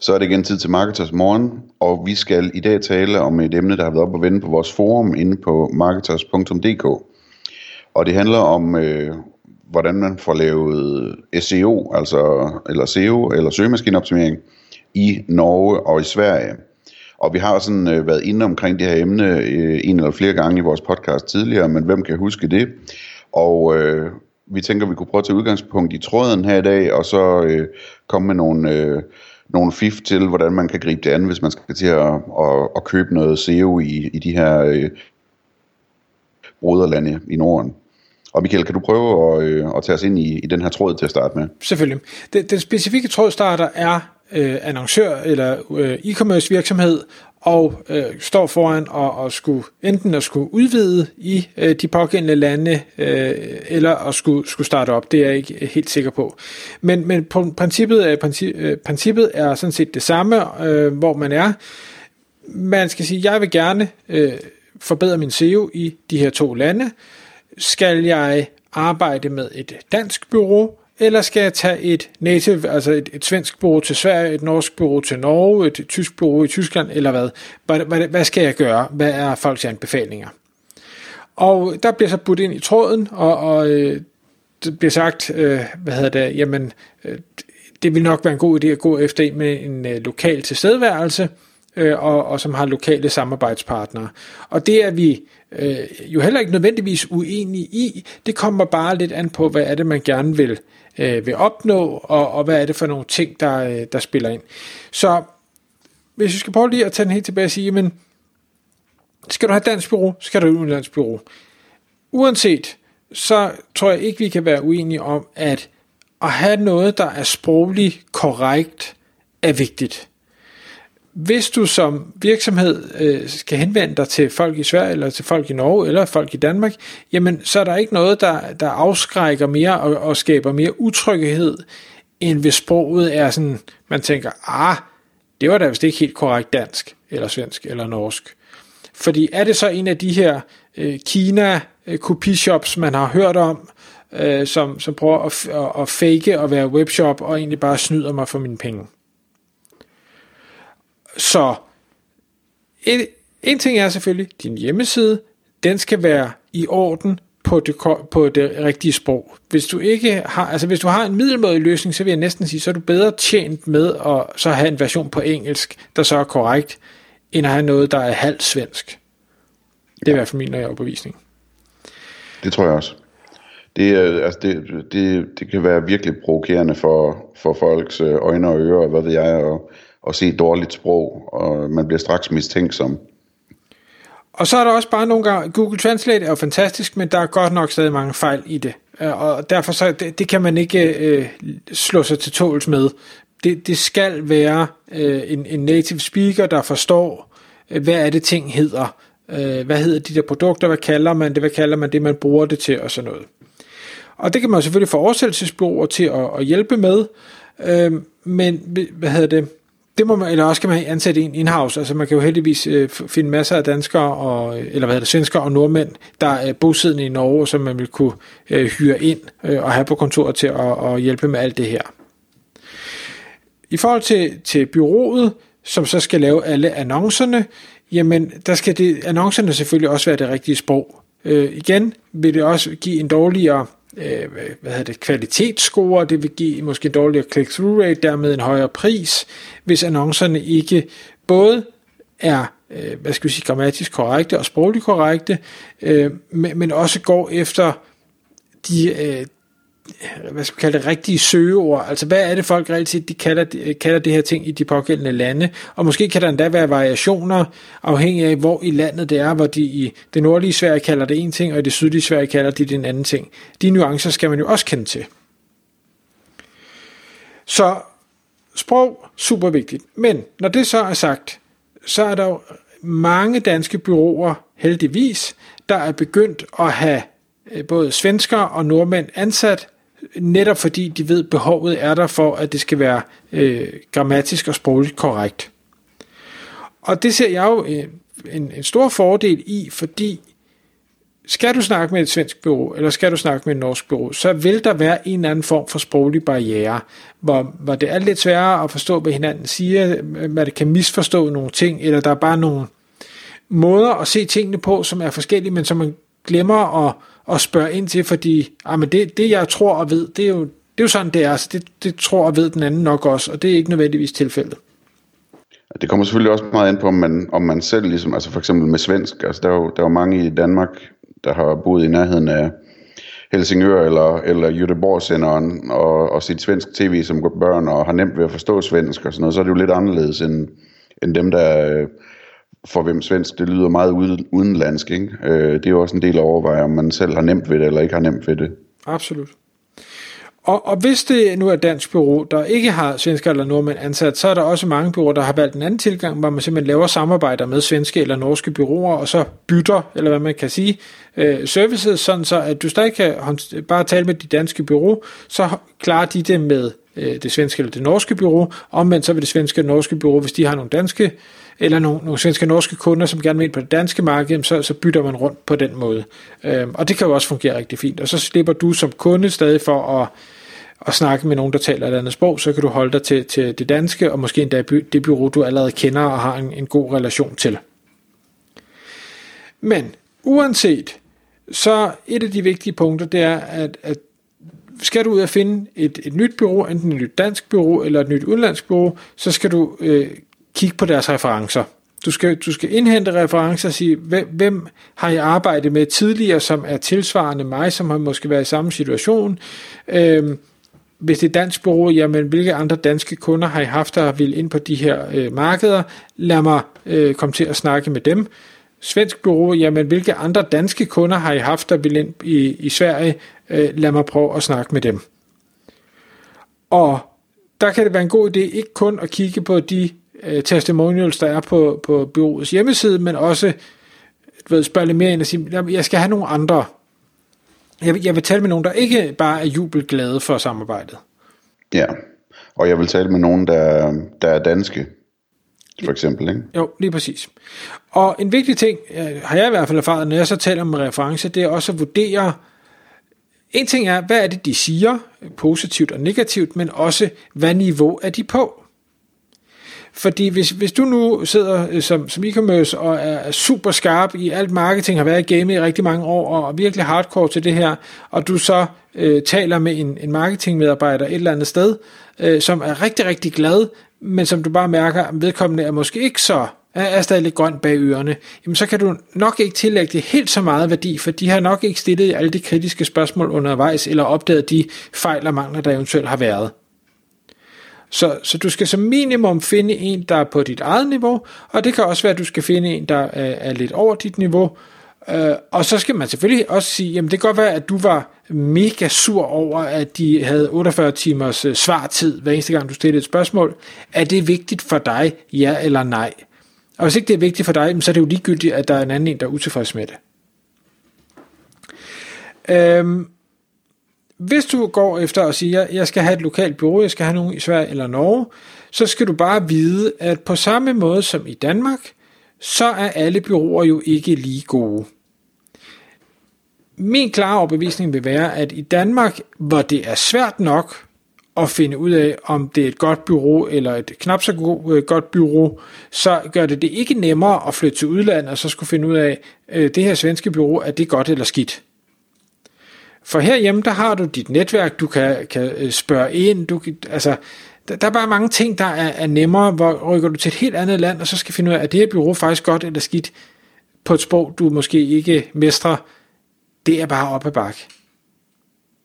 Så er det igen tid til Marketers Morgen, og vi skal i dag tale om et emne, der har været op og vende på vores forum inde på marketers.dk. Og det handler om, øh, hvordan man får lavet SEO, altså eller SEO, eller søgemaskineoptimering, i Norge og i Sverige. Og vi har sådan øh, været inde omkring det her emne øh, en eller flere gange i vores podcast tidligere, men hvem kan huske det? Og øh, vi tænker, vi kunne prøve at tage udgangspunkt i tråden her i dag, og så øh, komme med nogle, øh, nogle fif til, hvordan man kan gribe det an, hvis man skal til at, at, at købe noget SEO i, i de her øh, broderlande i Norden. Og Michael, kan du prøve at, øh, at tage os ind i, i den her tråd til at starte med? Selvfølgelig. Den, den specifikke tråd starter er øh, annoncør eller øh, e-commerce virksomhed, og øh, står foran og, og skulle enten at skulle udvide i øh, de pågældende lande, øh, eller at skulle, skulle starte op. Det er jeg ikke helt sikker på. Men, men princippet, er, princip, øh, princippet er sådan set det samme, øh, hvor man er. Man skal sige, jeg vil gerne øh, forbedre min SEO i de her to lande. Skal jeg arbejde med et dansk bureau, eller skal jeg tage et native, altså et, et svensk bureau til Sverige, et norsk bureau til Norge, et, tysk bureau i Tyskland, eller hvad? hvad? Hvad, hvad skal jeg gøre? Hvad er folks anbefalinger? Og der bliver så budt ind i tråden, og, og øh, det bliver sagt, øh, hvad hedder det, jamen, øh, det vil nok være en god idé at gå efter med en øh, lokal tilstedeværelse, øh, og, og som har lokale samarbejdspartnere. Og det er vi øh, jo heller ikke nødvendigvis uenig i. Det kommer bare lidt an på, hvad er det, man gerne vil øh, vil opnå, og, og hvad er det for nogle ting, der, øh, der spiller ind. Så hvis vi skal prøve lige at tage den helt tilbage og sige, men skal du have dansk bureau, skal du have udenlandsk bureau. Uanset, så tror jeg ikke, vi kan være uenige om, at at have noget, der er sprogligt korrekt, er vigtigt hvis du som virksomhed øh, skal henvende dig til folk i Sverige, eller til folk i Norge, eller folk i Danmark, jamen så er der ikke noget, der, der afskrækker mere og, og skaber mere utryghed, end hvis sproget er sådan, man tænker, ah, det var da vist ikke helt korrekt dansk, eller svensk, eller norsk. Fordi er det så en af de her øh, Kina-kopishops, øh, man har hørt om, øh, som, som prøver at, at, at fake og være webshop, og egentlig bare snyder mig for mine penge? Så en, en ting er selvfølgelig, din hjemmeside, den skal være i orden på det, på det rigtige sprog. Hvis du ikke har, altså hvis du har en middelmådig løsning, så vil jeg næsten sige, så er du bedre tjent med at så have en version på engelsk, der så er korrekt, end at have noget, der er halvt svensk. Det er i hvert fald min overbevisning. Det tror jeg også. Det, altså det, det, det kan være virkelig provokerende for, for folks øh, øjne og ører, hvad ved jeg, og at se dårligt sprog, og man bliver straks mistænksom. Og så er der også bare nogle gange, Google Translate er jo fantastisk, men der er godt nok stadig mange fejl i det. Øh, og derfor så, det, det kan man ikke øh, slå sig til tåls med. Det, det skal være øh, en, en native speaker, der forstår, øh, hvad er det ting hedder. Øh, hvad hedder de der produkter, hvad kalder man det, hvad kalder man det, man bruger det til, og sådan noget. Og det kan man selvfølgelig få oversættelsesbureauer til at, at hjælpe med, øh, men hvad hedder det, det må man, eller også kan man ansætte en in-house. Altså man kan jo heldigvis øh, finde masser af danskere, og, eller hvad hedder det, svenskere og nordmænd, der er bosiddende i Norge, som man vil kunne øh, hyre ind øh, og have på kontoret til at, at hjælpe med alt det her. I forhold til, til byrådet, som så skal lave alle annoncerne, jamen der skal det, annoncerne selvfølgelig også være det rigtige sprog. Øh, igen vil det også give en dårligere øh, hvad hedder det, kvalitetsscore, det vil give måske en dårligere click-through rate, dermed en højere pris, hvis annoncerne ikke både er øh, hvad skal vi sige, grammatisk korrekte og sprogligt korrekte, øh, men, men også går efter de, øh, hvad skal vi kalde det, rigtige søgeord. Altså, hvad er det folk reelt set, de kalder, de kalder det her ting i de pågældende lande? Og måske kan der endda være variationer, afhængig af, hvor i landet det er, hvor de i det nordlige Sverige kalder det en ting, og i det sydlige Sverige kalder de det en anden ting. De nuancer skal man jo også kende til. Så sprog, super vigtigt. Men når det så er sagt, så er der jo mange danske byråer heldigvis, der er begyndt at have øh, både svensker og nordmænd ansat, netop fordi de ved, at behovet er der for, at det skal være øh, grammatisk og sprogligt korrekt. Og det ser jeg jo en, en, en stor fordel i, fordi skal du snakke med et svensk bureau, eller skal du snakke med et norsk bureau, så vil der være en eller anden form for sproglig barriere, hvor, hvor det er lidt sværere at forstå, hvad hinanden siger, man kan misforstå nogle ting, eller der er bare nogle måder at se tingene på, som er forskellige, men som man glemmer at, at spørge ind til, fordi ah, men det, det, jeg tror og ved, det er jo, det er jo sådan, det er. Så det, det tror og ved den anden nok også, og det er ikke nødvendigvis tilfældet. Det kommer selvfølgelig også meget ind på, om man, om man selv, ligesom, altså for eksempel med svensk, altså der er jo, der er jo mange i Danmark, der har boet i nærheden af Helsingør eller, eller Göteborg-senderen og, og set svensk tv som børn og har nemt ved at forstå svensk og sådan noget, så er det jo lidt anderledes end, end dem, der for hvem svensk det lyder meget udenlandsk. Ikke? Øh, det er jo også en del at overveje, om man selv har nemt ved det eller ikke har nemt ved det. Absolut. Og, og hvis det nu er et dansk bureau, der ikke har svensker eller nordmænd ansat, så er der også mange bureauer, der har valgt en anden tilgang, hvor man simpelthen laver samarbejder med svenske eller norske bureauer, og så bytter, eller hvad man kan sige, øh, services, sådan så at du stadig kan bare tale med de danske bureau, så klarer de det med Øh, det svenske eller det norske bureau, omvendt så vil det svenske og norske bureau, hvis de har nogle danske eller nogle, nogle svenske og norske kunder, som gerne vil ind på det danske marked, så, så bytter man rundt på den måde. Øhm, og det kan jo også fungere rigtig fint. Og så slipper du som kunde stadig for at, at snakke med nogen, der taler et andet sprog, så kan du holde dig til, til det danske, og måske endda det bureau, du allerede kender og har en, en god relation til. Men uanset, så et af de vigtige punkter, det er, at, at skal du ud og finde et, et nyt bureau, enten et nyt dansk bureau eller et nyt udenlandsk bureau, så skal du øh, kigge på deres referencer. Du skal, du skal indhente referencer og sige, hvem, hvem har jeg arbejdet med tidligere, som er tilsvarende mig, som har måske været i samme situation. Øhm, hvis det er dansk bureau, jamen hvilke andre danske kunder har I haft, der vil ind på de her øh, markeder? Lad mig øh, komme til at snakke med dem. Svensk bureau, jamen hvilke andre danske kunder har I haft, der vil ind i, i Sverige? Øh, lad mig prøve at snakke med dem. Og der kan det være en god idé ikke kun at kigge på de øh, testimonials, der er på, på byråets hjemmeside, men også ved, spørge lidt mere ind og sige, jeg skal have nogle andre. Jeg, vil, jeg vil tale med nogen, der ikke bare er jubelglade for samarbejdet. Ja, og jeg vil tale med nogen, der, der er danske, for eksempel. Ikke? Jo, lige præcis. Og en vigtig ting, øh, har jeg i hvert fald erfaret, når jeg så taler om reference, det er også at vurdere, en ting er, hvad er det, de siger, positivt og negativt, men også, hvad niveau er de på? Fordi hvis, hvis du nu sidder øh, som, som e-commerce og er super skarp i alt marketing, har været i game i rigtig mange år og er virkelig hardcore til det her, og du så øh, taler med en, en marketingmedarbejder et eller andet sted, øh, som er rigtig, rigtig glad, men som du bare mærker, at vedkommende er måske ikke så er, stadig lidt grønt bag ørerne, jamen så kan du nok ikke tillægge det helt så meget værdi, for de har nok ikke stillet alle de kritiske spørgsmål undervejs, eller opdaget de fejl og mangler, der eventuelt har været. Så, så du skal som minimum finde en, der er på dit eget niveau, og det kan også være, at du skal finde en, der er, er lidt over dit niveau. Øh, og så skal man selvfølgelig også sige, jamen det kan godt være, at du var mega sur over, at de havde 48 timers øh, svartid, hver eneste gang du stillede et spørgsmål. Er det vigtigt for dig, ja eller nej? Og hvis ikke det er vigtigt for dig, så er det jo ligegyldigt, at der er en anden en, der er utilfreds med det. Øhm, hvis du går efter at sige, jeg skal have et lokalt bureau, jeg skal have nogen i Sverige eller Norge, så skal du bare vide, at på samme måde som i Danmark, så er alle byråer jo ikke lige gode. Min klare overbevisning vil være, at i Danmark, hvor det er svært nok at finde ud af, om det er et godt bureau eller et knap så øh, godt bureau, så gør det det ikke nemmere at flytte til udlandet og så skulle finde ud af, øh, det her svenske bureau, er det godt eller skidt. For herhjemme, der har du dit netværk, du kan, kan øh, spørge ind, du kan, altså, der, der er bare mange ting, der er, er nemmere, hvor rykker du til et helt andet land, og så skal finde ud af, er det her bureau faktisk godt eller skidt på et sprog, du måske ikke mestrer, det er bare op ad bakke.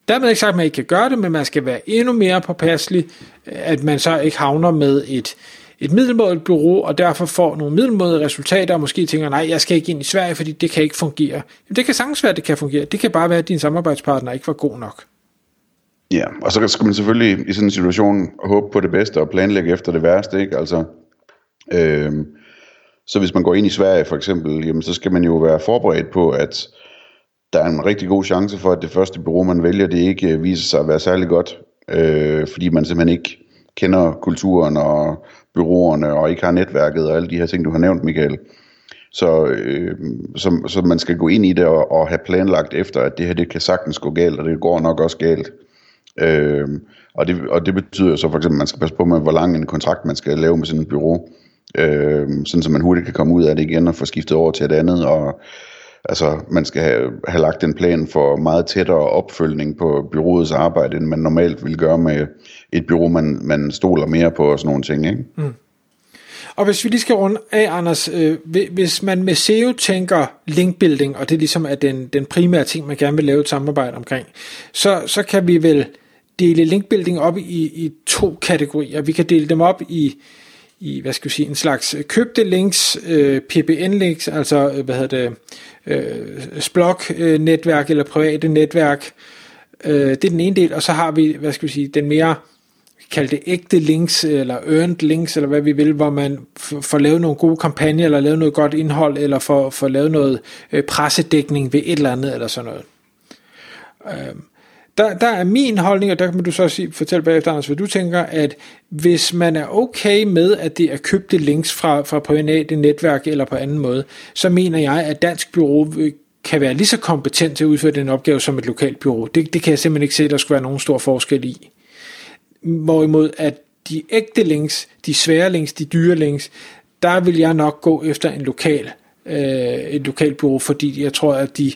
Dermed ikke sagt, at man ikke kan gøre det, men man skal være endnu mere påpasselig, at man så ikke havner med et, et middelmådigt bureau, og derfor får nogle middelmådige resultater, og måske tænker, nej, jeg skal ikke ind i Sverige, fordi det kan ikke fungere. Jamen, det kan sagtens være, at det kan fungere. Det kan bare være, at din samarbejdspartner ikke var god nok. Ja, og så skal man selvfølgelig i sådan en situation håbe på det bedste og planlægge efter det værste, ikke? Altså, øh, Så hvis man går ind i Sverige for eksempel, jamen, så skal man jo være forberedt på, at der er en rigtig god chance for, at det første bureau, man vælger, det ikke øh, viser sig at være særlig godt, øh, fordi man simpelthen ikke kender kulturen og byråerne, og ikke har netværket og alle de her ting, du har nævnt, Michael. Så, øh, så, så man skal gå ind i det og, og have planlagt efter, at det her det kan sagtens gå galt, og det går nok også galt. Øh, og, det, og det betyder så for eksempel, at man skal passe på med, hvor lang en kontrakt man skal lave med sådan et bureau, øh, sådan så man hurtigt kan komme ud af det igen og få skiftet over til et andet, og altså man skal have, have lagt en plan for meget tættere opfølgning på byrådets arbejde, end man normalt vil gøre med et bureau, man, man stoler mere på og sådan nogle ting. Ikke? Mm. Og hvis vi lige skal runde af, Anders, øh, hvis man med SEO tænker linkbuilding, og det ligesom er den, den primære ting, man gerne vil lave et samarbejde omkring, så, så kan vi vel dele linkbuilding op i, i to kategorier. Vi kan dele dem op i, i hvad skal vi sige, en slags købte links, øh, PBN-links, altså øh, hvad hedder det, øh, Splog-netværk øh, eller private netværk. Øh, det er den ene del, og så har vi, hvad skal vi sige, den mere kalde det ægte links, øh, eller earned links, eller hvad vi vil, hvor man får lavet nogle gode kampagner, eller lavet noget godt indhold, eller får, får lavet noget øh, pressedækning ved et eller andet, eller sådan noget. Øh, der, der er min holdning, og der kan du så sige, fortælle bagefter, Anders, hvad du tænker, at hvis man er okay med, at det er købte links fra, fra private netværk eller på anden måde, så mener jeg, at Dansk Bureau øh, kan være lige så kompetent til at udføre den opgave som et lokalt bureau. Det, det kan jeg simpelthen ikke se, at der skulle være nogen stor forskel i. Hvorimod at de ægte links, de svære links, de dyre links, der vil jeg nok gå efter en lokal, øh, et lokalt bureau, fordi jeg tror, at de,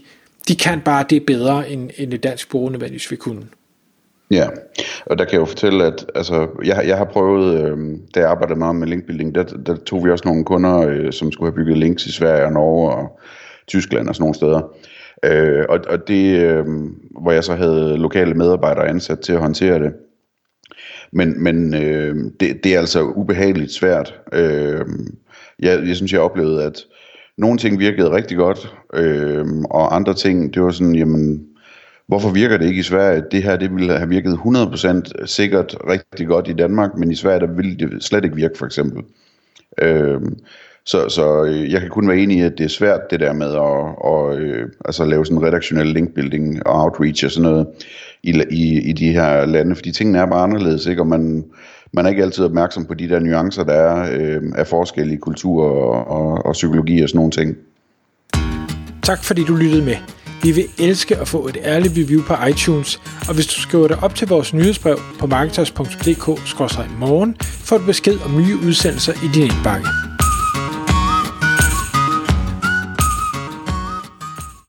de kan bare det bedre, end, end et dansk bureau nødvendigvis vil kunne. Ja, og der kan jeg jo fortælle, at altså, jeg, jeg har prøvet, øh, da jeg arbejdede meget med linkbuilding, der, der tog vi også nogle kunder, øh, som skulle have bygget links i Sverige og Norge og Tyskland og sådan nogle steder. Øh, og, og det, øh, hvor jeg så havde lokale medarbejdere ansat til at håndtere det. Men, men øh, det, det er altså ubehageligt svært. Øh, jeg, jeg synes, jeg oplevede, at nogle ting virkede rigtig godt, øh, og andre ting, det var sådan, jamen, hvorfor virker det ikke i Sverige? Det her, det ville have virket 100% sikkert rigtig godt i Danmark, men i Sverige, der ville det slet ikke virke, for eksempel. Øh, så, så øh, jeg kan kun være enig i, at det er svært det der med at, og, øh, altså lave sådan redaktionel linkbuilding og outreach og sådan noget i, i, i de her lande, fordi tingene er bare anderledes, ikke? og man, man er ikke altid opmærksom på de der nuancer, der er øh, af forskellige kultur og, og, og psykologi og sådan nogle ting. Tak fordi du lyttede med. Vi vil elske at få et ærligt review på iTunes, og hvis du skriver dig op til vores nyhedsbrev på marketers.dk-morgen, får du besked om nye udsendelser i din indbakke.